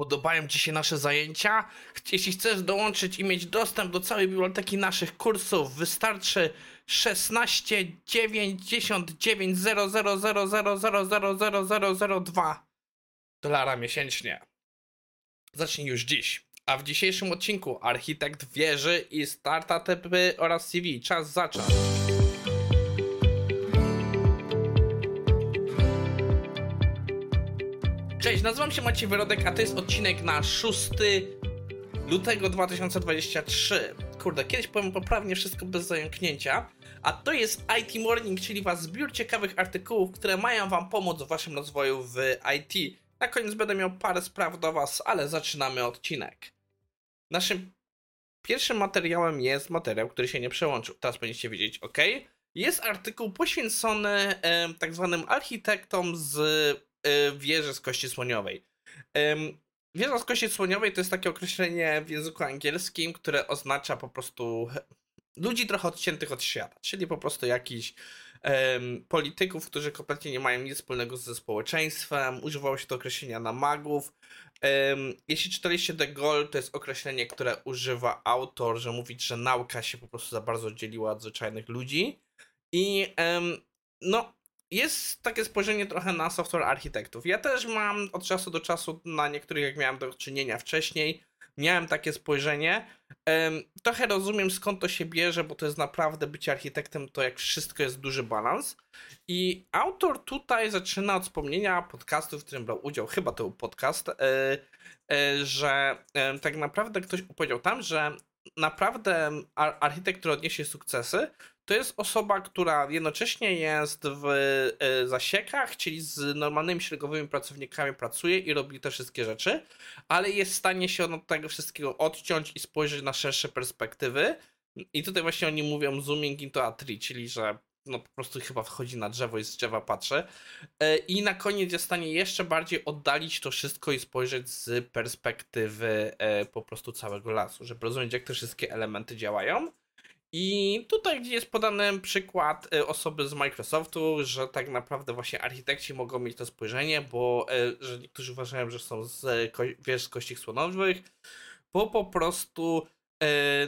Podobają Ci się nasze zajęcia? Jeśli chcesz dołączyć i mieć dostęp do całej biblioteki naszych kursów, wystarczy 16 99 000000002 dolara miesięcznie. Zacznij już dziś. A w dzisiejszym odcinku architekt wieży i startupy oraz CV. Czas zacząć. Cześć, nazywam się Maciej Wyrodek, a to jest odcinek na 6 lutego 2023. Kurde, kiedyś powiem poprawnie wszystko bez zająknięcia. A to jest IT Morning, czyli was zbiór ciekawych artykułów, które mają wam pomóc w waszym rozwoju w IT. Na koniec będę miał parę spraw do was, ale zaczynamy odcinek. Naszym pierwszym materiałem jest materiał, który się nie przełączył. Teraz będziecie wiedzieć, ok? Jest artykuł poświęcony e, tak zwanym architektom z e, wieży z kości słoniowej. Wieża z kości słoniowej to jest takie określenie w języku angielskim, które oznacza po prostu ludzi trochę odciętych od świata, czyli po prostu jakichś polityków, którzy kompletnie nie mają nic wspólnego ze społeczeństwem. Używało się to określenia na magów. jeśli czytaliście The Goal, to jest określenie, które używa autor, że mówić, że nauka się po prostu za bardzo oddzieliła od zwyczajnych ludzi. I no, jest takie spojrzenie trochę na software architektów. Ja też mam od czasu do czasu na niektórych, jak miałem do czynienia wcześniej, miałem takie spojrzenie. Trochę rozumiem skąd to się bierze, bo to jest naprawdę bycie architektem, to jak wszystko jest duży balans. I autor tutaj zaczyna od wspomnienia podcastu, w którym brał udział, chyba to był podcast, e, e, że tak naprawdę ktoś powiedział tam, że naprawdę architekt, który odniesie sukcesy, to jest osoba, która jednocześnie jest w e, zasiekach, czyli z normalnymi szeregowymi pracownikami pracuje i robi te wszystkie rzeczy, ale jest w stanie się od tego wszystkiego odciąć i spojrzeć na szersze perspektywy. I tutaj właśnie oni mówią zooming into a tree, czyli że no po prostu chyba wchodzi na drzewo i z drzewa patrzy. E, I na koniec jest w stanie jeszcze bardziej oddalić to wszystko i spojrzeć z perspektywy e, po prostu całego lasu, żeby rozumieć, jak te wszystkie elementy działają. I tutaj jest podany przykład e, osoby z Microsoftu, że tak naprawdę właśnie architekci mogą mieć to spojrzenie, bo że niektórzy uważają, że są z, wiesz, z kości słonowych, bo po prostu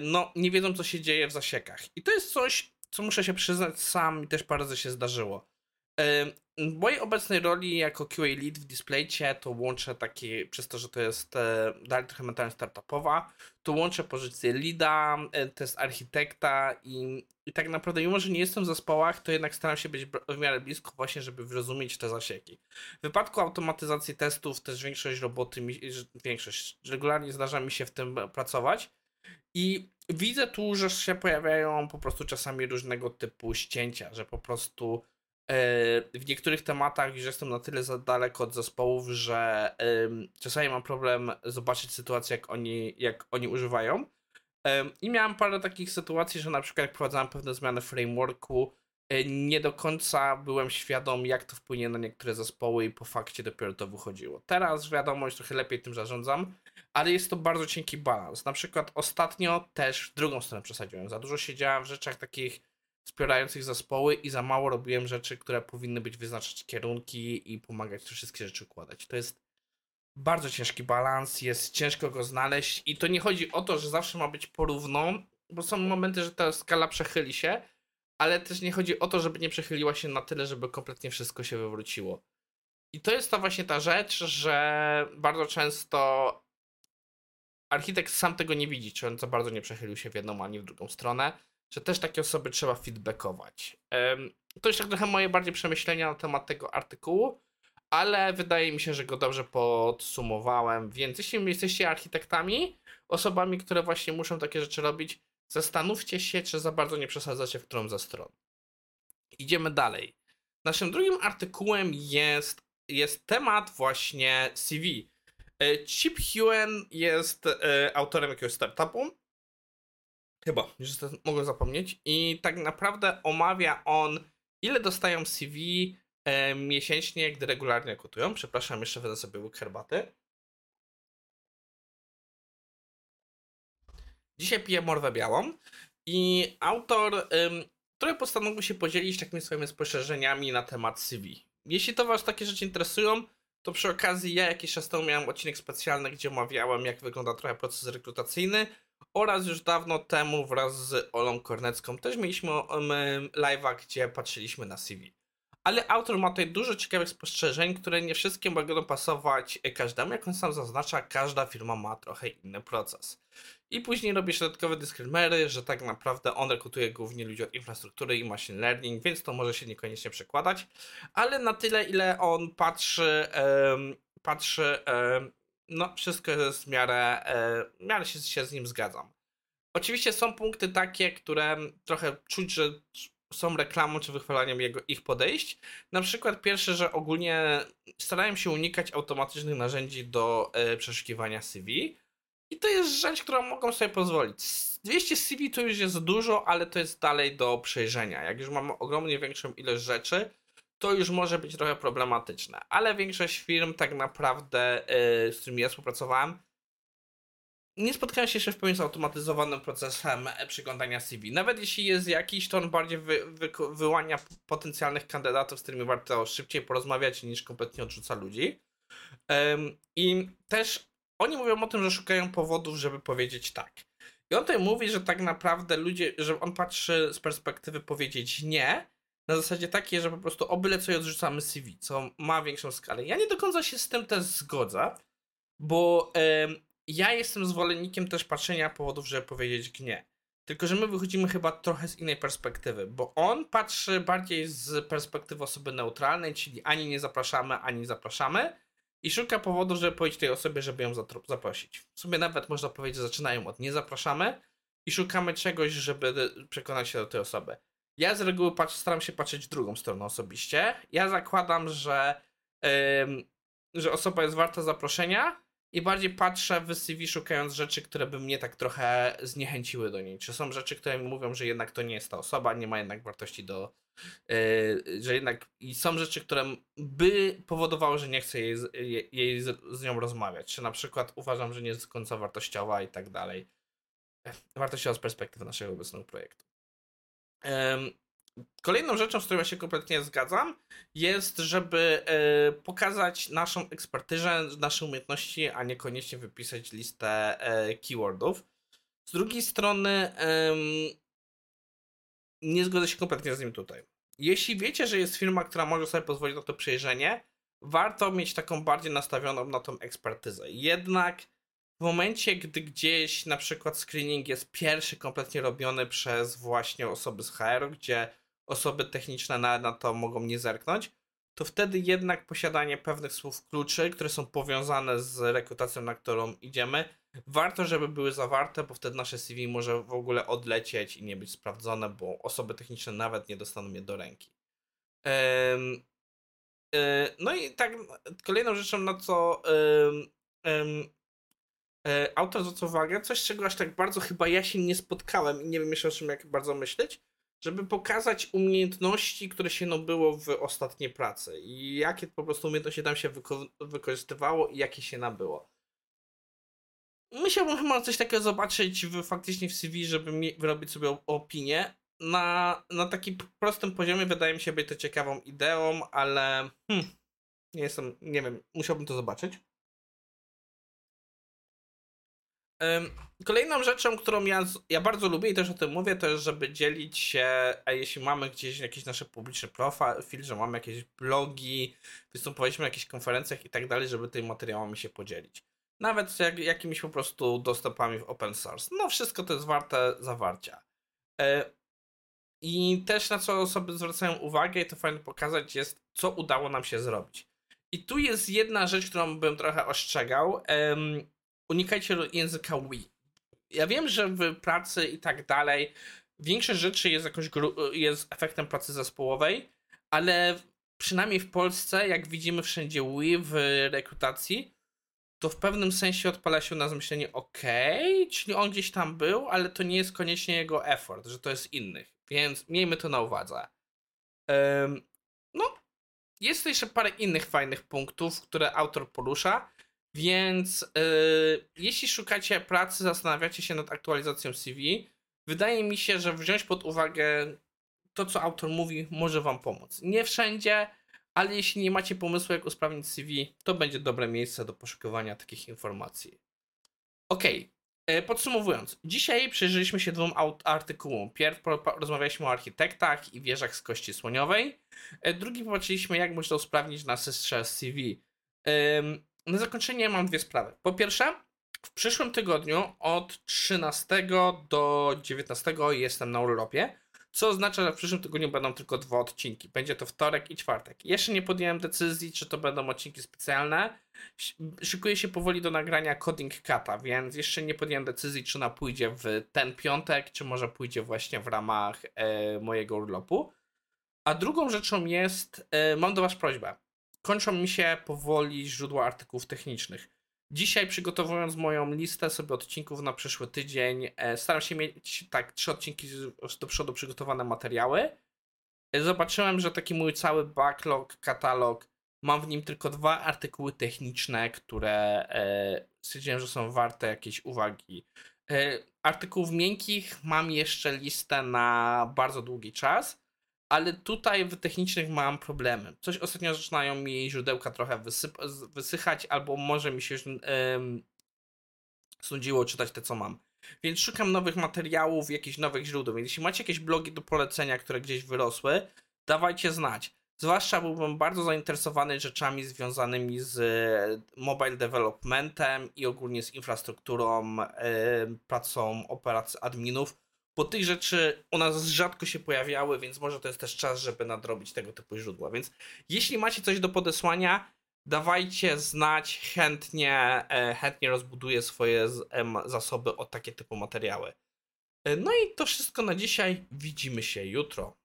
no, nie wiedzą, co się dzieje w zasiekach. I to jest coś, co muszę się przyznać, sam też parę razy się zdarzyło. W mojej obecnej roli jako QA lead w DisplayCie to łączę taki, przez to, że to jest e, dalej trochę mentalność startupowa, to łączę pozycję leada, e, test architekta i, i tak naprawdę, mimo że nie jestem w zespołach, to jednak staram się być w miarę blisko właśnie, żeby zrozumieć te zasieki. W wypadku automatyzacji testów też większość roboty, większość, regularnie zdarza mi się w tym pracować i widzę tu, że się pojawiają po prostu czasami różnego typu ścięcia, że po prostu e, w niektórych tematach już jestem na tyle za daleko od zespołów, że czasami mam problem zobaczyć sytuację, jak oni, jak oni używają. I miałem parę takich sytuacji, że na przykład jak prowadzałem pewne zmiany frameworku, nie do końca byłem świadom, jak to wpłynie na niektóre zespoły i po fakcie dopiero to wychodziło. Teraz wiadomo, już trochę lepiej tym zarządzam, ale jest to bardzo cienki balans. Na przykład ostatnio też w drugą stronę przesadziłem. Za dużo siedziałem w rzeczach takich wspierających zespoły i za mało robiłem rzeczy, które powinny być wyznaczać kierunki i pomagać te wszystkie rzeczy układać. To jest bardzo ciężki balans, jest ciężko go znaleźć i to nie chodzi o to, że zawsze ma być porówno, bo są momenty, że ta skala przechyli się, ale też nie chodzi o to, żeby nie przechyliła się na tyle, żeby kompletnie wszystko się wywróciło. I to jest to właśnie ta rzecz, że bardzo często architekt sam tego nie widzi, czy on za bardzo nie przechylił się w jedną ani w drugą stronę, że też takie osoby trzeba feedbackować. To jest tak trochę moje bardziej przemyślenia na temat tego artykułu, ale wydaje mi się, że go dobrze podsumowałem, więc jeśli jesteście architektami, osobami, które właśnie muszą takie rzeczy robić, zastanówcie się, czy za bardzo nie przesadzacie w którą ze stron. Idziemy dalej. Naszym drugim artykułem jest, jest temat właśnie CV. E, Chip Huen jest e, autorem jakiegoś startupu. Chyba, już mogę zapomnieć. I tak naprawdę omawia on, ile dostają CV e, miesięcznie, gdy regularnie kotują. Przepraszam, jeszcze wezmę sobie łyk herbaty. Dzisiaj piję morwę białą i autor, który postanowił się podzielić takimi swoimi spostrzeżeniami na temat CV. Jeśli to Was takie rzeczy interesują, to przy okazji ja jakiś czas temu miałem odcinek specjalny, gdzie omawiałem, jak wygląda trochę proces rekrutacyjny oraz już dawno temu wraz z Olą Kornecką też mieliśmy live'a, gdzie patrzyliśmy na CV. Ale autor ma tutaj dużo ciekawych spostrzeżeń, które nie wszystkie mogą pasować każdemu. Jak on sam zaznacza, każda firma ma trochę inny proces. I później robi dodatkowe disclaimery, że tak naprawdę on rekrutuje głównie ludzi od infrastruktury i machine learning, więc to może się niekoniecznie przekładać. Ale na tyle, ile on patrzy, um, patrzy, um, no wszystko jest w miarę, w miarę się, się z nim zgadzam. Oczywiście są punkty takie, które trochę czuć, że są reklamą czy wychwalaniem jego, ich podejść. Na przykład pierwsze, że ogólnie starają się unikać automatycznych narzędzi do e, przeszukiwania CV. I to jest rzecz, którą mogą sobie pozwolić. 200 CV to już jest dużo, ale to jest dalej do przejrzenia. Jak już mamy ogromnie większą ilość rzeczy, to już może być trochę problematyczne. Ale większość firm tak naprawdę, e, z którymi ja współpracowałem, nie spotkałem się jeszcze w pełni z automatyzowanym procesem przyglądania CV. Nawet jeśli jest jakiś, to on bardziej wy, wy, wyłania potencjalnych kandydatów, z którymi warto szybciej porozmawiać, niż kompletnie odrzuca ludzi. Um, I też oni mówią o tym, że szukają powodów, żeby powiedzieć tak. I on tutaj mówi, że tak naprawdę ludzie, że on patrzy z perspektywy powiedzieć nie, na zasadzie takiej, że po prostu o byle co odrzucamy CV, co ma większą skalę. Ja nie do końca się z tym też zgodzę, bo ja jestem zwolennikiem też patrzenia powodów, żeby powiedzieć nie. Tylko, że my wychodzimy chyba trochę z innej perspektywy, bo on patrzy bardziej z perspektywy osoby neutralnej, czyli ani nie zapraszamy, ani zapraszamy i szuka powodu, żeby powiedzieć tej osobie, żeby ją zaprosić. W sumie nawet można powiedzieć, że zaczynają od nie zapraszamy i szukamy czegoś, żeby przekonać się do tej osoby. Ja z reguły patrzę, staram się patrzeć w drugą stronę osobiście. Ja zakładam, że, yy, że osoba jest warta zaproszenia, i bardziej patrzę w CV szukając rzeczy, które by mnie tak trochę zniechęciły do niej. Czy są rzeczy, które mi mówią, że jednak to nie jest ta osoba, nie ma jednak wartości do. Yy, że jednak. I są rzeczy, które by powodowały, że nie chcę jej, jej, jej z, z, nią rozmawiać. Czy na przykład uważam, że nie jest do końca wartościowa i tak dalej. Wartościowa z perspektywy naszego obecnego projektu. Yy, Kolejną rzeczą, z którą ja się kompletnie zgadzam, jest, żeby e, pokazać naszą ekspertyzę, nasze umiejętności, a niekoniecznie wypisać listę e, keywordów. Z drugiej strony, nie zgodzę się kompletnie z nim tutaj. Jeśli wiecie, że jest firma, która może sobie pozwolić na to przejrzenie, warto mieć taką bardziej nastawioną na tą ekspertyzę. Jednak w momencie, gdy gdzieś na przykład screening jest pierwszy kompletnie robiony przez właśnie osoby z HR, gdzie osoby techniczne na, na to mogą nie zerknąć, to wtedy jednak posiadanie pewnych słów kluczy, które są powiązane z rekrutacją, na którą idziemy, warto, żeby były zawarte, bo wtedy nasze CV może w ogóle odlecieć i nie być sprawdzone, bo osoby techniczne nawet nie dostaną je do ręki. Um, no i tak, kolejną rzeczą, na co um, um, autor zwraca uwagę, coś czego aż tak bardzo chyba ja się nie spotkałem i nie wiem jeszcze o czym jak bardzo myśleć, żeby pokazać umiejętności, które się nabyło w ostatniej pracy i jakie po prostu umiejętności tam się wyko wykorzystywało i jakie się nabyło. Musiałbym chyba coś takiego zobaczyć w, faktycznie w CV, żeby wyrobić sobie opinię. Na, na takim prostym poziomie wydaje mi się być to ciekawą ideą, ale hmm, nie jestem, nie wiem, musiałbym to zobaczyć. Kolejną rzeczą, którą ja, ja bardzo lubię i też o tym mówię, to jest, żeby dzielić się, a jeśli mamy gdzieś jakieś nasze publiczne profil, że mamy jakieś blogi, występowaliśmy na jakichś konferencjach i tak dalej, żeby tymi materiałami się podzielić. Nawet jak, jakimiś po prostu dostępami w open source. No wszystko to jest warte zawarcia. E, I też na co osoby zwracają uwagę i to fajnie pokazać jest, co udało nam się zrobić. I tu jest jedna rzecz, którą bym trochę ostrzegał unikajcie języka we. Ja wiem, że w pracy i tak dalej większość rzeczy jest jakoś jest efektem pracy zespołowej, ale przynajmniej w Polsce, jak widzimy wszędzie we w rekrutacji, to w pewnym sensie odpala się na myślenie ok, czyli on gdzieś tam był, ale to nie jest koniecznie jego effort, że to jest innych, więc miejmy to na uwadze. Um, no, jest jeszcze parę innych fajnych punktów, które autor porusza. Więc yy, jeśli szukacie pracy, zastanawiacie się nad aktualizacją CV, wydaje mi się, że wziąć pod uwagę to, co autor mówi, może Wam pomóc. Nie wszędzie, ale jeśli nie macie pomysłu, jak usprawnić CV, to będzie dobre miejsce do poszukiwania takich informacji. Ok, podsumowując, dzisiaj przyjrzeliśmy się dwóm artykułom. Pierw rozmawialiśmy o architektach i wieżach z kości słoniowej, e, drugi popatrzyliśmy, jak można usprawnić na systrze CV. Na zakończenie mam dwie sprawy. Po pierwsze, w przyszłym tygodniu od 13 do 19 jestem na urlopie, co oznacza, że w przyszłym tygodniu będą tylko dwa odcinki. Będzie to wtorek i czwartek. Jeszcze nie podjąłem decyzji, czy to będą odcinki specjalne. Szykuję się powoli do nagrania Coding Kata, więc jeszcze nie podjąłem decyzji, czy ona pójdzie w ten piątek, czy może pójdzie właśnie w ramach e, mojego urlopu. A drugą rzeczą jest, e, mam do Was prośbę. Kończą mi się powoli źródła artykułów technicznych. Dzisiaj przygotowując moją listę sobie odcinków na przyszły tydzień, e, staram się mieć tak trzy odcinki do przodu przygotowane materiały. E, zobaczyłem, że taki mój cały backlog, katalog, mam w nim tylko dwa artykuły techniczne, które e, stwierdziłem, że są warte jakiejś uwagi. Artykułów miękkich mam jeszcze listę na bardzo długi czas ale tutaj w technicznych mam problemy. Coś ostatnio zaczynają mi źródełka trochę wysychać, albo może mi się um, sądziło czytać te, co mam. Więc szukam nowych materiałów, jakichś nowych źródeł. Więc jeśli macie jakieś blogi do polecenia, które gdzieś wyrosły, dawajcie znać. Zwłaszcza byłbym bardzo zainteresowany rzeczami związanymi z mobile developmentem i ogólnie z infrastrukturą, yy, pracą operacji adminów, bo tych rzeczy u nas rzadko się pojawiały, więc może to jest też czas, żeby nadrobić tego typu źródła. Więc jeśli macie coś do podesłania, dawajcie znać, chętnie, e, chętnie rozbuduję swoje zasoby o takie typu materiały. E, no i to wszystko na dzisiaj. Widzimy się jutro.